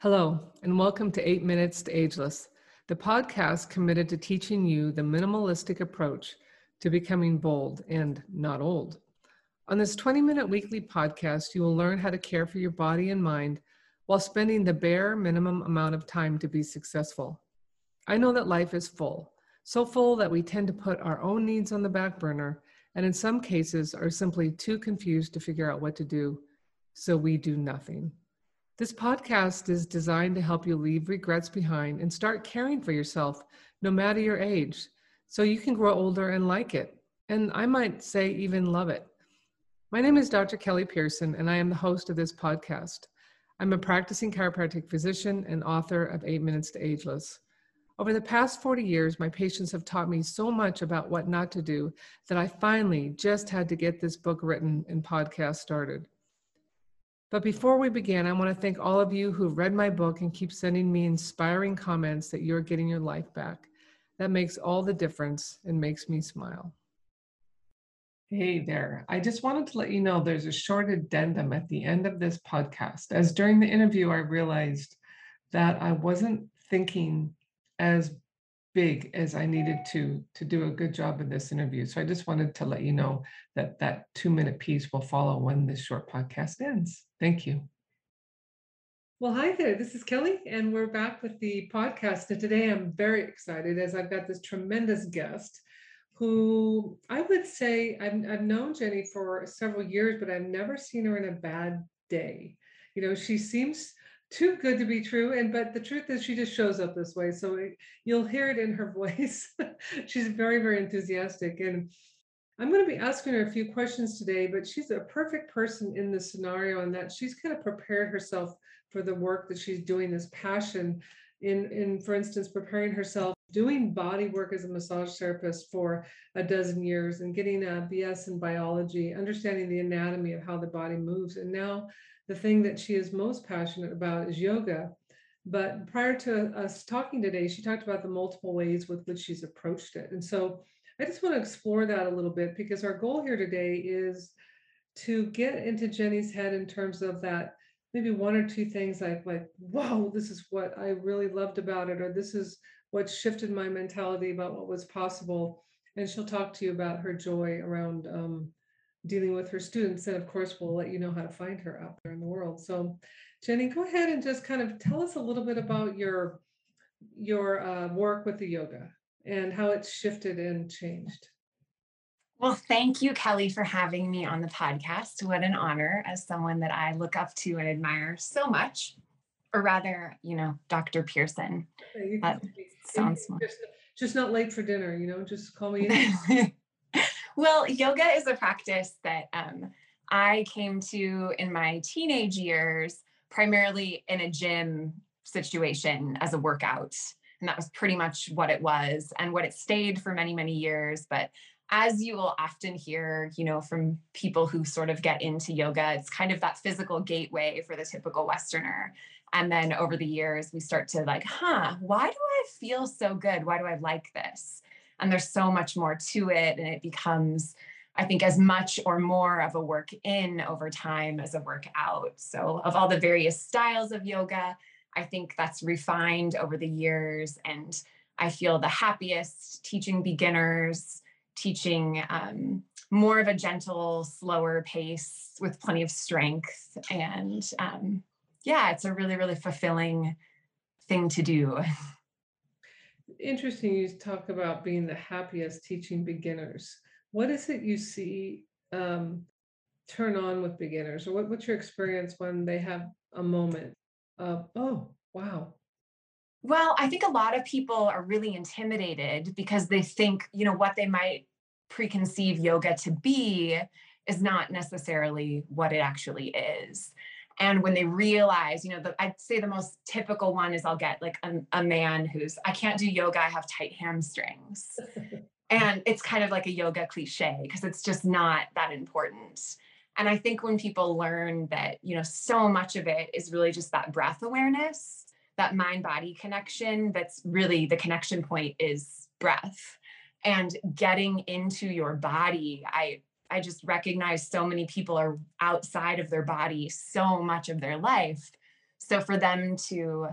Hello, and welcome to Eight Minutes to Ageless, the podcast committed to teaching you the minimalistic approach to becoming bold and not old. On this 20 minute weekly podcast, you will learn how to care for your body and mind while spending the bare minimum amount of time to be successful. I know that life is full, so full that we tend to put our own needs on the back burner, and in some cases are simply too confused to figure out what to do, so we do nothing. This podcast is designed to help you leave regrets behind and start caring for yourself, no matter your age, so you can grow older and like it. And I might say, even love it. My name is Dr. Kelly Pearson, and I am the host of this podcast. I'm a practicing chiropractic physician and author of Eight Minutes to Ageless. Over the past 40 years, my patients have taught me so much about what not to do that I finally just had to get this book written and podcast started. But before we begin, I want to thank all of you who read my book and keep sending me inspiring comments that you're getting your life back. That makes all the difference and makes me smile. Hey there. I just wanted to let you know there's a short addendum at the end of this podcast, as during the interview, I realized that I wasn't thinking as big as I needed to to do a good job in this interview. So I just wanted to let you know that that two minute piece will follow when this short podcast ends. Thank you. Well, hi there. This is Kelly, and we're back with the podcast. And today I'm very excited as I've got this tremendous guest who I would say I've, I've known Jenny for several years, but I've never seen her in a bad day. You know, she seems too good to be true and but the truth is she just shows up this way so it, you'll hear it in her voice. She's very very enthusiastic and i'm going to be asking her a few questions today but she's a perfect person in this scenario and that she's kind of prepared herself for the work that she's doing this passion in in for instance preparing herself doing body work as a massage therapist for a dozen years and getting a bs in biology understanding the anatomy of how the body moves and now the thing that she is most passionate about is yoga. But prior to us talking today, she talked about the multiple ways with which she's approached it. And so I just want to explore that a little bit because our goal here today is to get into Jenny's head in terms of that maybe one or two things like like whoa this is what I really loved about it or this is what shifted my mentality about what was possible and she'll talk to you about her joy around um, dealing with her students. And of course, we'll let you know how to find her out there in the world. So Jenny, go ahead and just kind of tell us a little bit about your your uh, work with the yoga and how it's shifted and changed. Well, thank you, Kelly, for having me on the podcast. What an honor as someone that I look up to and admire so much, or rather, you know, Dr. Pearson. That sounds just, just not late for dinner, you know, just call me well, yoga is a practice that um, I came to in my teenage years, primarily in a gym situation as a workout. And that was pretty much what it was and what it stayed for many, many years. But as you will often hear, you know, from people who sort of get into yoga, it's kind of that physical gateway for the typical Westerner. And then over the years, we start to like, huh, why do I feel so good? Why do I like this? And there's so much more to it and it becomes I think as much or more of a work in over time as a work out. So, of all the various styles of yoga, I think that's refined over the years. And I feel the happiest teaching beginners, teaching um, more of a gentle, slower pace with plenty of strength. And um, yeah, it's a really, really fulfilling thing to do. interesting you talk about being the happiest teaching beginners. What is it you see um, turn on with beginners, or what, what's your experience when they have a moment of, oh, wow? Well, I think a lot of people are really intimidated because they think, you know, what they might preconceive yoga to be is not necessarily what it actually is and when they realize you know the, i'd say the most typical one is i'll get like a, a man who's i can't do yoga i have tight hamstrings. And it's kind of like a yoga cliche because it's just not that important. And i think when people learn that you know so much of it is really just that breath awareness that mind body connection that's really the connection point is breath. And getting into your body i I just recognize so many people are outside of their body so much of their life. So for them to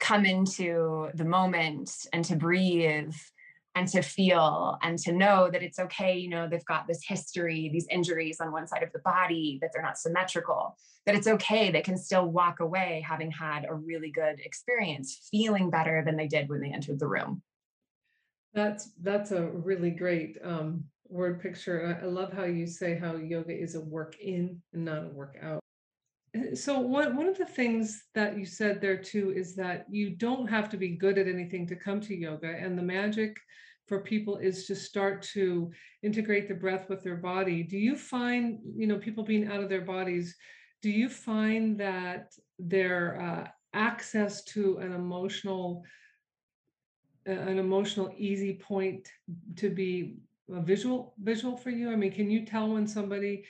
come into the moment and to breathe and to feel and to know that it's okay you know they've got this history these injuries on one side of the body that they're not symmetrical that it's okay they can still walk away having had a really good experience feeling better than they did when they entered the room that's that's a really great um, word picture I, love how you say how yoga is a work in and not a work out. So one one of the things that you said there too is that you don't have to be good at anything to come to yoga and the magic for people is to start to integrate the breath with their body. Do you find you know people being out of their bodies do you find that their uh, access to an emotional an emotional easy point to be a visual visual for you? I mean can you tell when somebody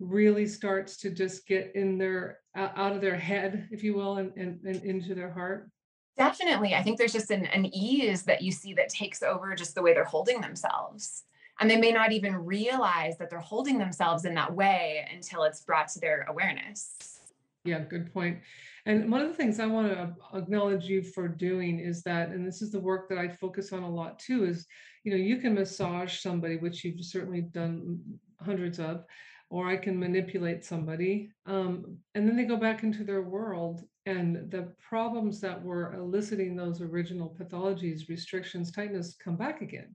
really starts to just get in their out of their head if you will and, and, and into their heart? Definitely. I think there's just an, an ease that you see that takes over just the way they're holding themselves. And they may not even realize that they're holding themselves in that way until it's brought to their awareness. Yeah good point and one of the things i want to acknowledge you for doing is that and this is the work that i focus on a lot too is you know you can massage somebody which you've certainly done hundreds of or I can manipulate somebody. Um, and then they go back into their world, and the problems that were eliciting those original pathologies, restrictions, tightness come back again.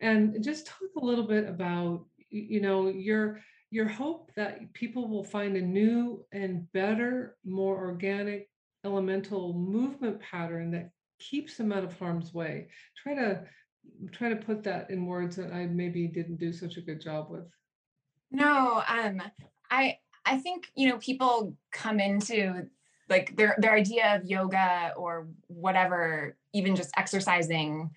And just talk a little bit about, you know, your your hope that people will find a new and better, more organic elemental movement pattern that keeps them out of harm's way. Try to try to put that in words that I maybe didn't do such a good job with. No, um, I I think you know people come into like their their idea of yoga or whatever, even just exercising,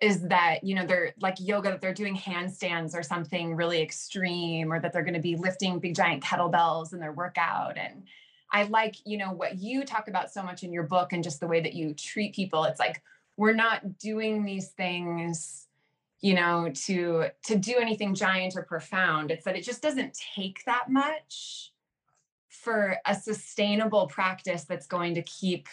is that you know they're like yoga that they're doing handstands or something really extreme, or that they're going to be lifting big giant kettlebells in their workout. And I like you know what you talk about so much in your book and just the way that you treat people. It's like we're not doing these things you know to to do anything giant or profound it's that it just doesn't take that much for a sustainable practice that's going to keep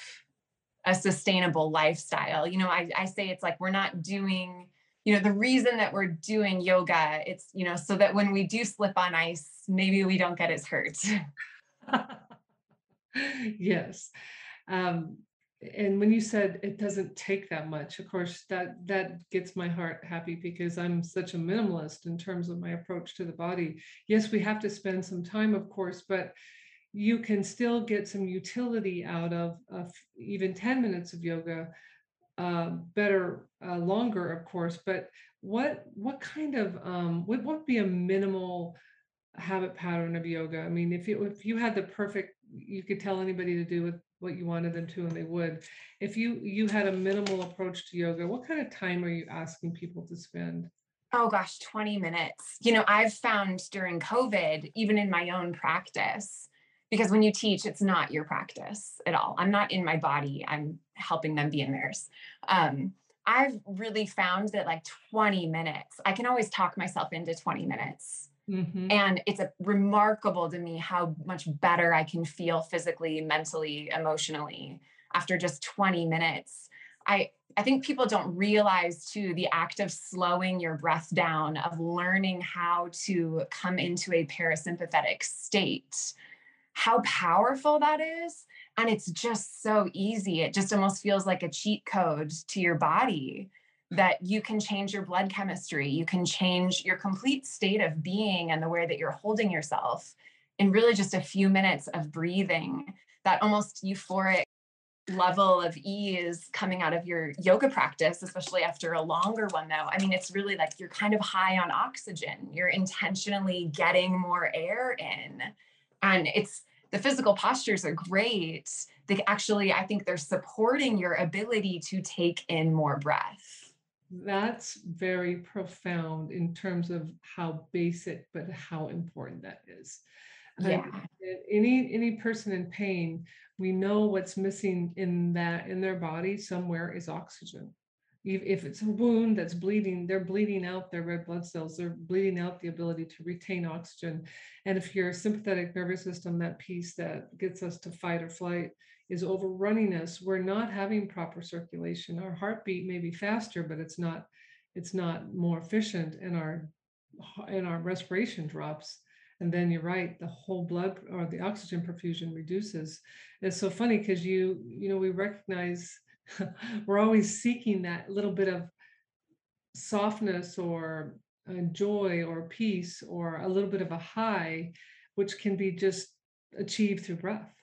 a sustainable lifestyle. You know I, I say it's like we're not doing you know the reason that we're doing yoga it's you know so that when we do slip on ice maybe we don't get as hurt. Yes. Um, and when you said it doesn't take that much of course that that gets my heart happy because i'm such a minimalist in terms of my approach to the body. Yes we have to spend some time of course but you can still get some utility out of, of even 10 minutes of yoga uh, better uh, longer of course but what what kind of um, what would be a minimal habit pattern of yoga? I mean if you if you had the perfect you could tell anybody to do with what you wanted them to and they would. If you you had a minimal approach to yoga what kind of time are you asking people to spend? Oh gosh 20 minutes. You know i've found during covid even in my own practice because when you teach it's not your practice at all i'm not in my body i'm helping them be in theirs um, i've really found that like 20 minutes i can always talk myself into 20 minutes Mm-hmm. And it's a remarkable to me how much better I can feel physically, mentally, emotionally after just 20 minutes. I I think people don't realize too the act of slowing your breath down, of learning how to come into a parasympathetic state, how powerful that is. And it's just so easy. It just almost feels like a cheat code to your body that you can change your blood chemistry, you can change your complete state of being and the way that you're holding yourself in really just a few minutes of breathing. That almost euphoric level of ease coming out of your yoga practice, especially after a longer one, though. I mean, it's really like you're kind of high on oxygen. You're intentionally getting more air in. And it's the physical postures are great. They actually, I think they're supporting your ability to take in more breath that's very profound in terms of how basic but how important that is yeah. any any person in pain we know what's missing in that in their body somewhere is oxygen if it's a wound that's bleeding they're bleeding out their red blood cells they're bleeding out the ability to retain oxygen. And if your sympathetic nervous system that piece that gets us to fight or flight is overrunning us, we're not having proper circulation. Our heartbeat may be faster, but it's not it's not more efficient and our and our respiration drops. And then you're right the whole blood or the oxygen perfusion reduces. It's so funny because you you know we recognize we're always seeking that little bit of softness or uh, joy or peace or a little bit of a high which can be just achieved through breath.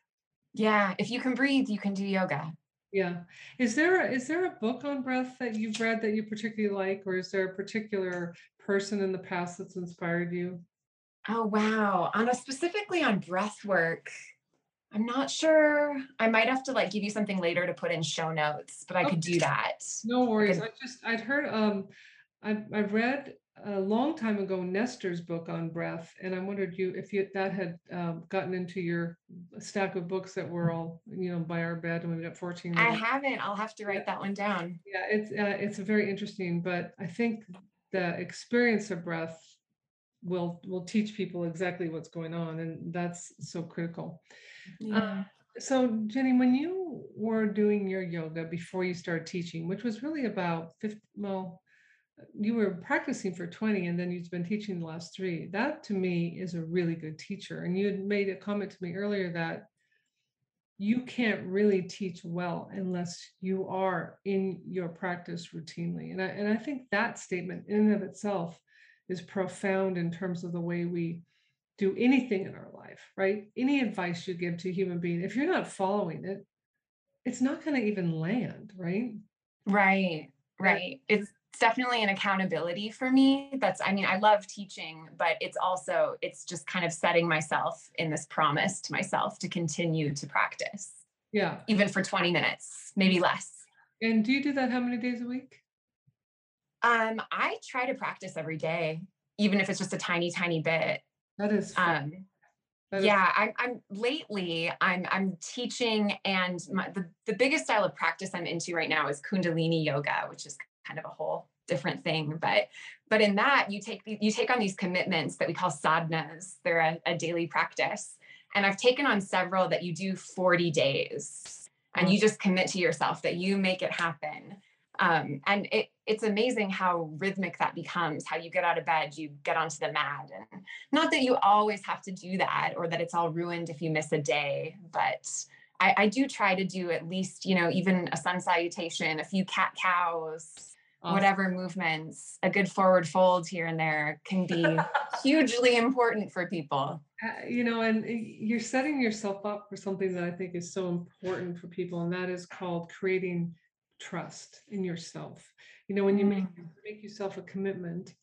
Yeah if you can breathe you can do yoga. Yeah. Is there is there a book on breath that you've read that you particularly like or is there a particular person in the past that's inspired you? Oh wow. On a specifically on breath work, I'm not sure. I might have to like give you something later to put in show notes, but I okay. could do that. No worries. I, I just I'd heard um I I read a long time ago Nestor's book on breath, and I wondered you if you that had um, gotten into your stack of books that were all you know by our bed, and we've got 14. Minutes. I haven't. I'll have to write yeah. that one down. Yeah, it's uh, it's very interesting, but I think the experience of breath will will teach people exactly what's going on and that's so critical yeah. uh, so jenny when you were doing your yoga before you started teaching which was really about 50 well you were practicing for 20 and then you've been teaching the last three that to me is a really good teacher and you had made a comment to me earlier that you can't really teach well unless you are in your practice routinely and I, and I think that statement in and of itself is profound in terms of the way we do anything in our life, right? Any advice you give to a human being, if you're not following it, it's not going to even land, right? Right, right. It's definitely an accountability for me. That's, I mean, I love teaching, but it's also, it's just kind of setting myself in this promise to myself to continue to practice. Yeah. Even for 20 minutes, maybe less. And do you do that how many days a week? Um, I try to practice every day, even if it's just a tiny, tiny bit. That is um, that yeah, I'm, I'm lately I'm I'm teaching and my, the, the biggest style of practice I'm into right now is Kundalini yoga, which is kind of a whole different thing. But but in that you take you take on these commitments that we call sadhanas. They're a, a daily practice. And I've taken on several that you do 40 days and you just commit to yourself that you make it happen. Um, and it, it's amazing how rhythmic that becomes how you get out of bed you get onto the mat and not that you always have to do that or that it's all ruined if you miss a day but I, I do try to do at least you know even a sun salutation a few cat cows awesome. whatever movements a good forward fold here and there can be hugely important for people uh, you know and eh, you're setting yourself up for something that i think is so important for people and that is called creating trust in yourself. You know, when you make mm. make yourself a commitment,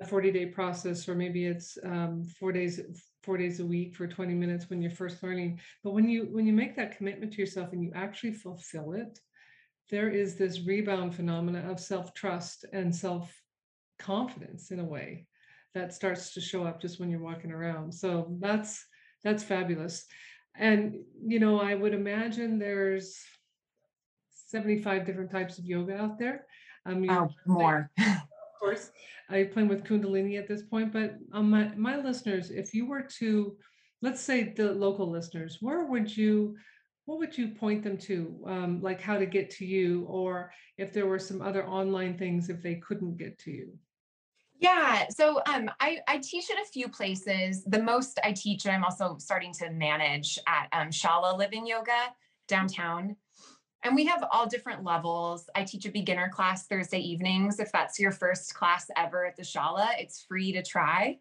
a 40 day process, or maybe it's um, four days four days a week for 20 minutes when you're first learning. But when you when you make that commitment to yourself and you actually fulfill it, there is this rebound phenomena of self trust and self confidence in a way that starts to show up just when you're walking around. So that's that's fabulous. And you know, I would imagine there's 75 different types of yoga out there. Um, oh, more. of course, I play with Kundalini at this point, but um, my, my listeners, if you were to, let's say the local listeners, where would you, what would you point them to? Um, like how to get to you, or if there were some other online things if they couldn't get to you? Yeah, so um, I, I teach at a few places. The most I teach, and I'm also starting to manage at um, Shala Living Yoga downtown. And we have all different levels. I teach a beginner class Thursday evenings. If that's your first class ever at the Shala, it's free to try.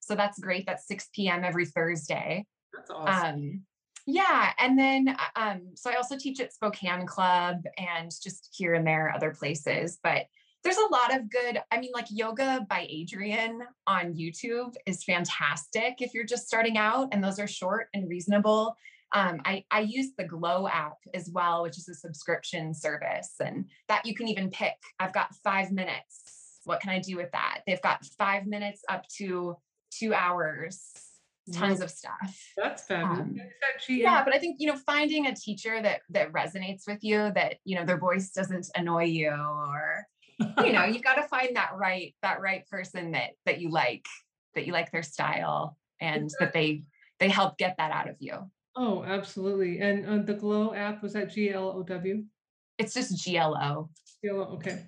So that's great. That's 6 p.m. every Thursday. That's awesome. Um, yeah. And then, uh, um, so I also teach at Spokane Club and just here and there, other places. But there's a lot of good, I mean, like Yoga by Adriene on YouTube is fantastic if you're just starting out, and those are short and reasonable. Um, I, I use the Glo app as well, which is a subscription service, and that you can even pick. I've got five minutes. What can I do with that? They've got five minutes up to two hours tons of stuff. That's fabulous. Um, yeah, but I think you know finding a teacher that that resonates with you, that you know their voice doesn't annoy you, or you know you got to find that right that right person that that you like, that you like their style, and that they they help get that out of you. Oh, absolutely. And uh, the Glow app was that G L O W? It's just GLO. GLO, okay.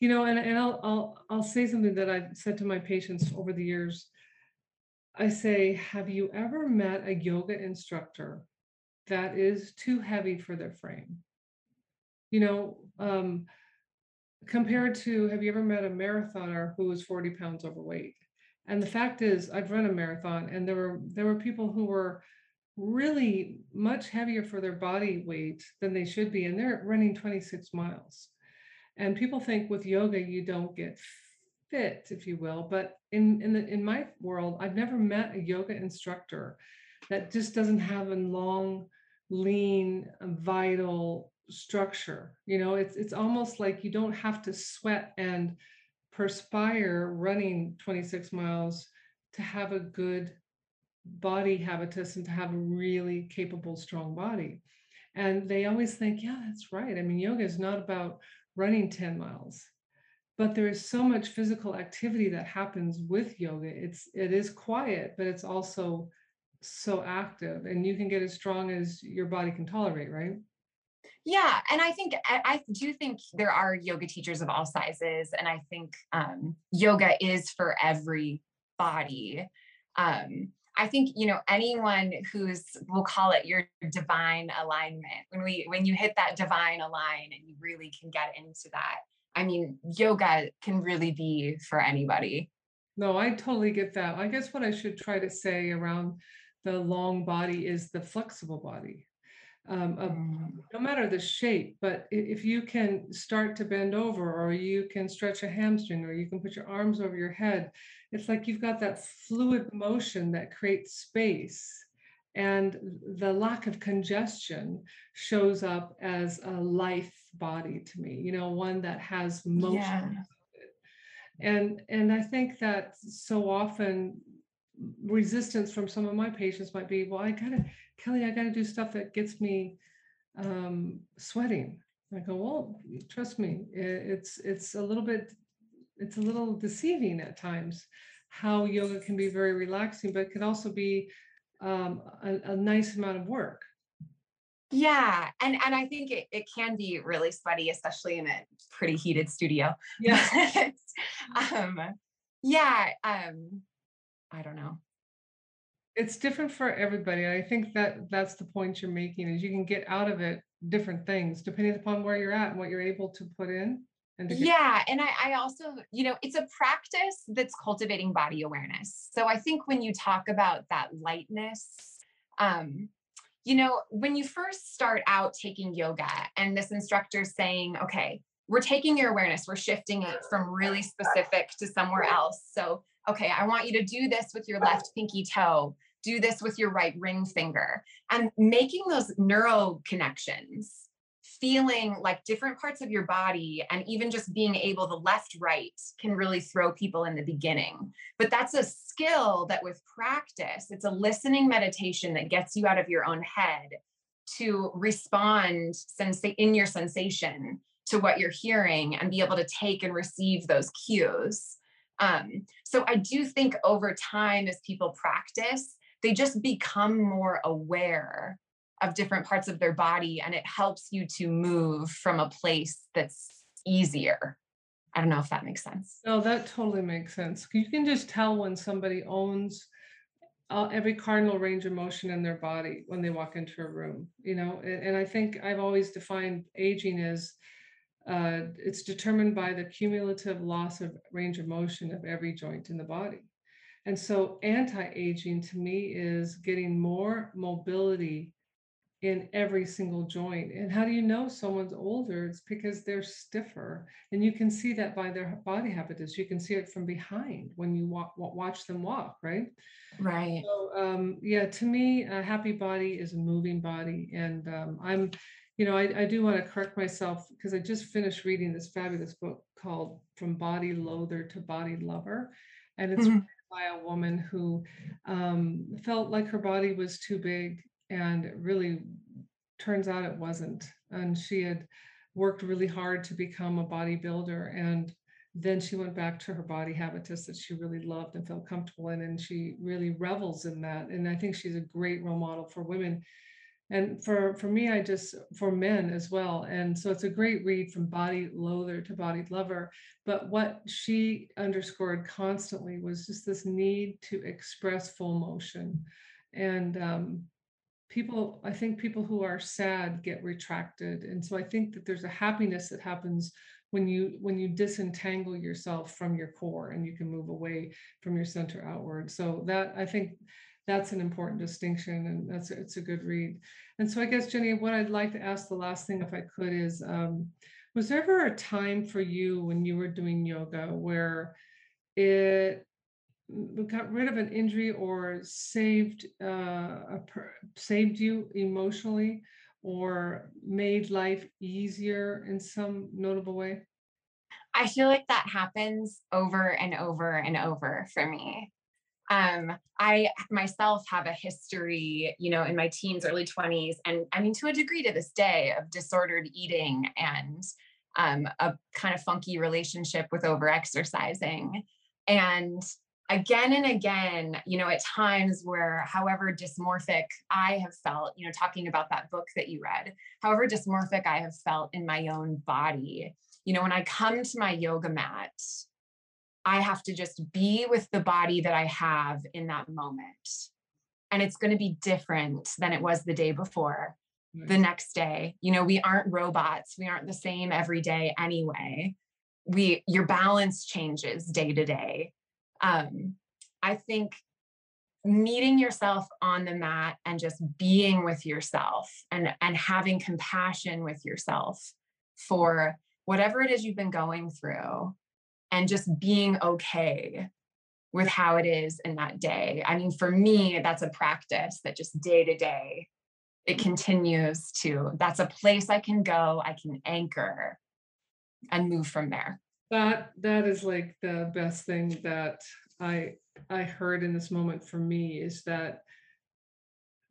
You know, and, and I'll, I'll, I'll say something that I've said to my patients over the years. I say, have you ever met a yoga instructor that is too heavy for their frame? You know, um, compared to, have you ever met a marathoner who was 40 pounds overweight? And the fact is, I've run a marathon and there were there were people who were really much heavier for their body weight than they should be, and they're running 26 miles. And people think with yoga you don't get fit, if you will. But in in the in my world, I've never met a yoga instructor that just doesn't have a long, lean, um, vital structure. You know, it's it's almost like you don't have to sweat and perspire running 26 miles to have a good body habitus and to have a really capable, strong body. And they always think, yeah, that's right. I mean, yoga is not about running 10 miles, but there is so much physical activity that happens with yoga. It's it is quiet, but it's also so active and you can get as strong as your body can tolerate, right? Yeah, and I think I, do think there are yoga teachers of all sizes, and I think um, yoga is for every body. Um, I think you know anyone who's we'll call it your divine alignment when we when you hit that divine align and you really can get into that. I mean, yoga can really be for anybody. No, I totally get that. I guess what I should try to say around the long body is the flexible body um, of, mm. no matter the shape, but if you can start to bend over, or you can stretch a hamstring, or you can put your arms over your head, it's like you've got that fluid motion that creates space. And the lack of congestion shows up as a life body to me, you know, one that has motion. Yeah. And and I think that so often resistance from some of my patients might be, well, I gotta, Kelly, I gotta do stuff that gets me um, sweating. I go, well, trust me, it's it's a little bit, it's a little deceiving at times how yoga can be very relaxing, but it can also be um, a, a nice amount of work. Yeah, and and I think it, it can be really sweaty, especially in a pretty heated studio. Yeah. um, yeah. Um, I don't know. It's different for everybody. I think that that's the point you're making is you can get out of it different things depending upon where you're at and what you're able to put in. Yeah, and I, I also, you know, it's a practice that's cultivating body awareness. So I think when you talk about that lightness, um, you know, when you first start out taking yoga and this instructor saying, okay, we're taking your awareness, we're shifting it from really specific to somewhere else. So okay, I want you to do this with your left pinky toe, do this with your right ring finger, and making those neural connections, feeling like different parts of your body, and even just being able the left right can really throw people in the beginning. But that's a skill that with practice, it's a listening meditation that gets you out of your own head to respond sensa- in your sensation to what you're hearing and be able to take and receive those cues. Um, so I do think over time, as people practice, they just become more aware of different parts of their body and it helps you to move from a place that's easier. I don't know if that makes sense. No, that totally makes sense. You can just tell when somebody owns uh, every cardinal range of motion in their body when they walk into a room, you know, and, and I think I've always defined aging as uh, it's determined by the cumulative loss of range of motion of every joint in the body. And so anti-aging to me is getting more mobility in every single joint. And how do you know someone's older? It's because they're stiffer. And you can see that by their body habitus. You can see it from behind when you walk, watch them walk, right? Right. So, um, yeah, to me, a happy body is a moving body. And um, I'm you know, I, I do want to correct myself because I just finished reading this fabulous book called From Body Loather to Body Lover. And it's mm-hmm. by a woman who um, felt like her body was too big and it really turns out it wasn't. And she had worked really hard to become a bodybuilder and then she went back to her body habitus that she really loved and felt comfortable in and she really revels in that and i think she's a great role model for women and for for me i just for men as well and so it's a great read from body loather to body lover but what she underscored constantly was just this need to express full motion and um, people i think people who are sad get retracted. And so i think that there's a happiness that happens when you when you disentangle yourself from your core and you can move away from your center outward. So that i think that's an important distinction and that's it's a good read. And so i guess jenny what i'd like to ask the last thing if i could is um, was there ever a time for you when you were doing yoga where it got rid of an injury or saved uh, per, saved you emotionally or made life easier in some notable way? I feel like that happens over and over and over for me. Um, I myself have a history, you know, in my teens, early 20s, and I mean, to a degree to this day, of disordered eating and um, a kind of funky relationship with overexercising. And again and again, you know, at times where, however dysmorphic I have felt, you know, talking about that book that you read, however dysmorphic I have felt in my own body, you know, when I come to my yoga mat, I have to just be with the body that I have in that moment. And it's going to be different than it was the day before, the next day. You know, we aren't robots, we aren't the same every day anyway. We, your balance changes day to day um, I think meeting yourself on the mat and just being with yourself and and having compassion with yourself for whatever it is you've been going through and just being okay with how it is in that day. I mean, for me, that's a practice that just day to day, it continues to, that's a place I can go, I can anchor and move from there that that is like the best thing that i i heard in this moment for me is that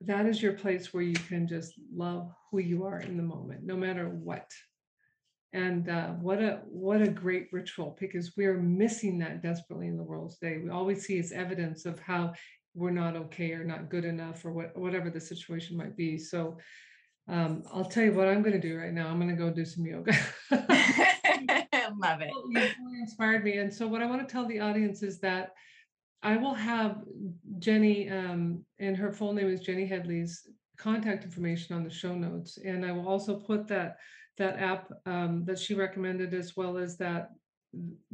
that is your place where you can just love who you are in the moment no matter what. And uh, what a what a great ritual because we're missing that desperately in the world today we always see as evidence of how we're not okay or not good enough or what, whatever the situation might be. So um, i'll tell you what i'm going to do right now. I'm going to go do some yoga Love it. You really inspired me. And so, what I want to tell the audience is that I will have Jenny, um, and her full name is Jenny Headley's contact information on the show notes, and I will also put that that app um, that she recommended as well as that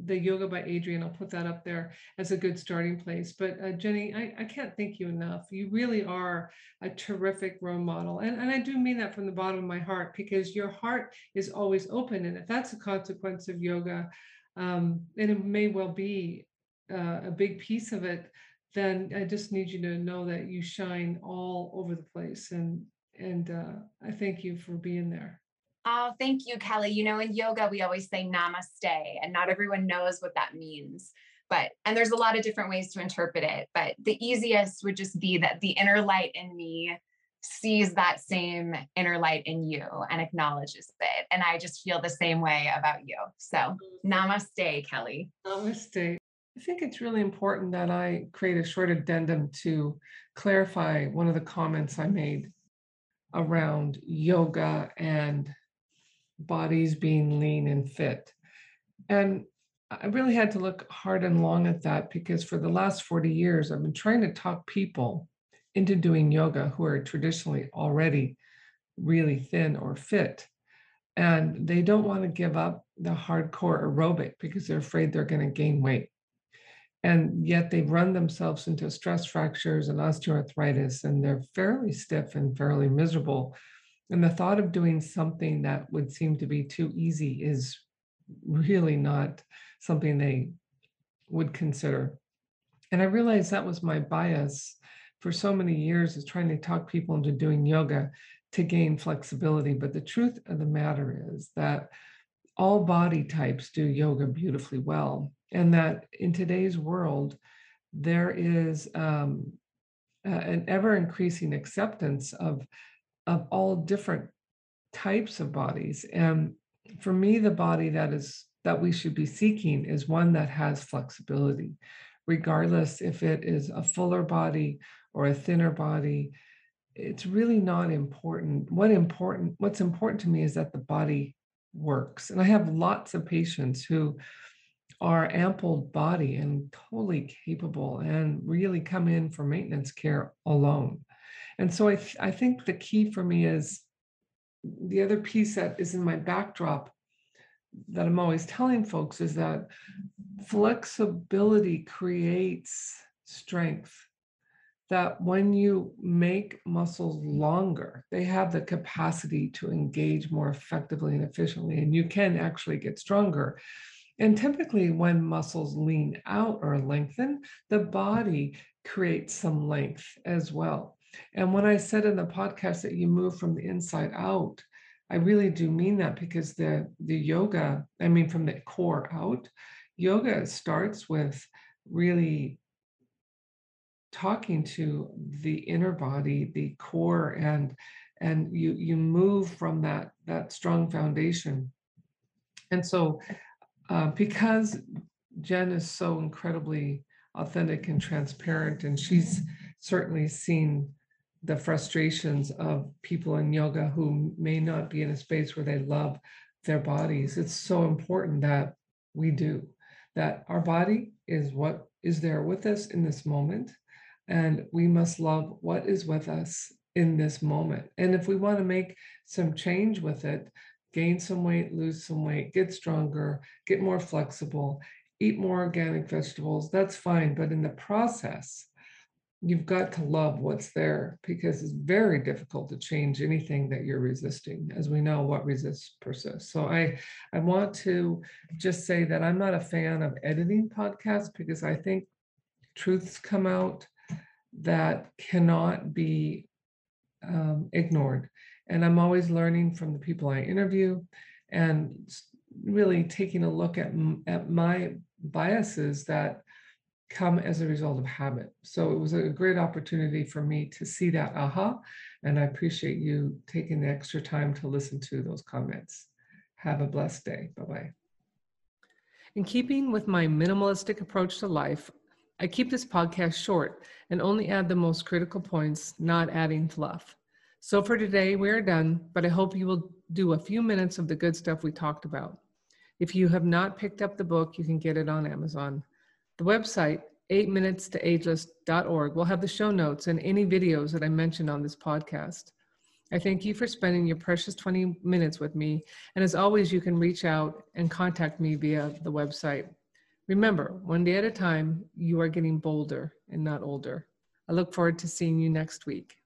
the yoga by Adriene. I'll put that up there as a good starting place. But uh, Jenny, I, I can't thank you enough. You really are a terrific role model. And, and I do mean that from the bottom of my heart because your heart is always open. And if that's a consequence of yoga, um, and it may well be uh, a big piece of it, then I just need you to know that you shine all over the place. And and uh, I thank you for being there. Oh, thank you, Kelly. You know, in yoga, we always say namaste, and not everyone knows what that means. But, and there's a lot of different ways to interpret it, but the easiest would just be that the inner light in me sees that same inner light in you and acknowledges it. And I just feel the same way about you. So, namaste, Kelly. Namaste. I think it's really important that I create a short addendum to clarify one of the comments I made around yoga and bodies being lean and fit. And I really had to look hard and long at that because for the last 40 years, I've been trying to talk people into doing yoga who are traditionally already really thin or fit. And they don't want to give up the hardcore aerobic because they're afraid they're going to gain weight. And yet they've run themselves into stress fractures and osteoarthritis, and they're fairly stiff and fairly miserable and the thought of doing something that would seem to be too easy is really not something they would consider. And I realized that was my bias for so many years is trying to talk people into doing yoga to gain flexibility. But the truth of the matter is that all body types do yoga beautifully well. And that in today's world, there is um, an ever increasing acceptance of of all different types of bodies. And for me, the body that is that we should be seeking is one that has flexibility, regardless if it is a fuller body or a thinner body. It's really not important. What important what's important to me is that the body works. And I have lots of patients who are ample body and totally capable and really come in for maintenance care alone. And so I, th- I think the key for me is the other piece that is in my backdrop that I'm always telling folks is that flexibility creates strength. That when you make muscles longer, they have the capacity to engage more effectively and efficiently, and you can actually get stronger. And typically, when muscles lean out or lengthen, the body creates some length as well. And when I said in the podcast that you move from the inside out, I really do mean that because the the yoga, I mean from the core out, yoga starts with really talking to the inner body, the core, and and you you move from that that strong foundation. And so uh, because Jen is so incredibly authentic and transparent, and she's certainly seen the frustrations of people in yoga who may not be in a space where they love their bodies. It's so important that we do, that our body is what is there with us in this moment. And we must love what is with us in this moment. And if we want to make some change with it, gain some weight, lose some weight, get stronger, get more flexible, eat more organic vegetables, that's fine. But in the process, you've got to love what's there because it's very difficult to change anything that you're resisting as we know what resists persists. So i i want to just say that i'm not a fan of editing podcasts because i think truths come out that cannot be um, ignored. And i'm always learning from the people i interview and really taking a look at, at my biases that come as a result of habit. So it was a great opportunity for me to see that aha. And I appreciate you taking the extra time to listen to those comments. Have a blessed day. Bye bye. In keeping with my minimalistic approach to life, I keep this podcast short and only add the most critical points, not adding fluff. So for today, we are done, but I hope you will do a few minutes of the good stuff we talked about. If you have not picked up the book, you can get it on Amazon. The website, 8minutestoageless.org, will have the show notes and any videos that I mentioned on this podcast. I thank you for spending your precious 20 minutes with me. And as always, you can reach out and contact me via the website. Remember, one day at a time, you are getting bolder and not older. I look forward to seeing you next week.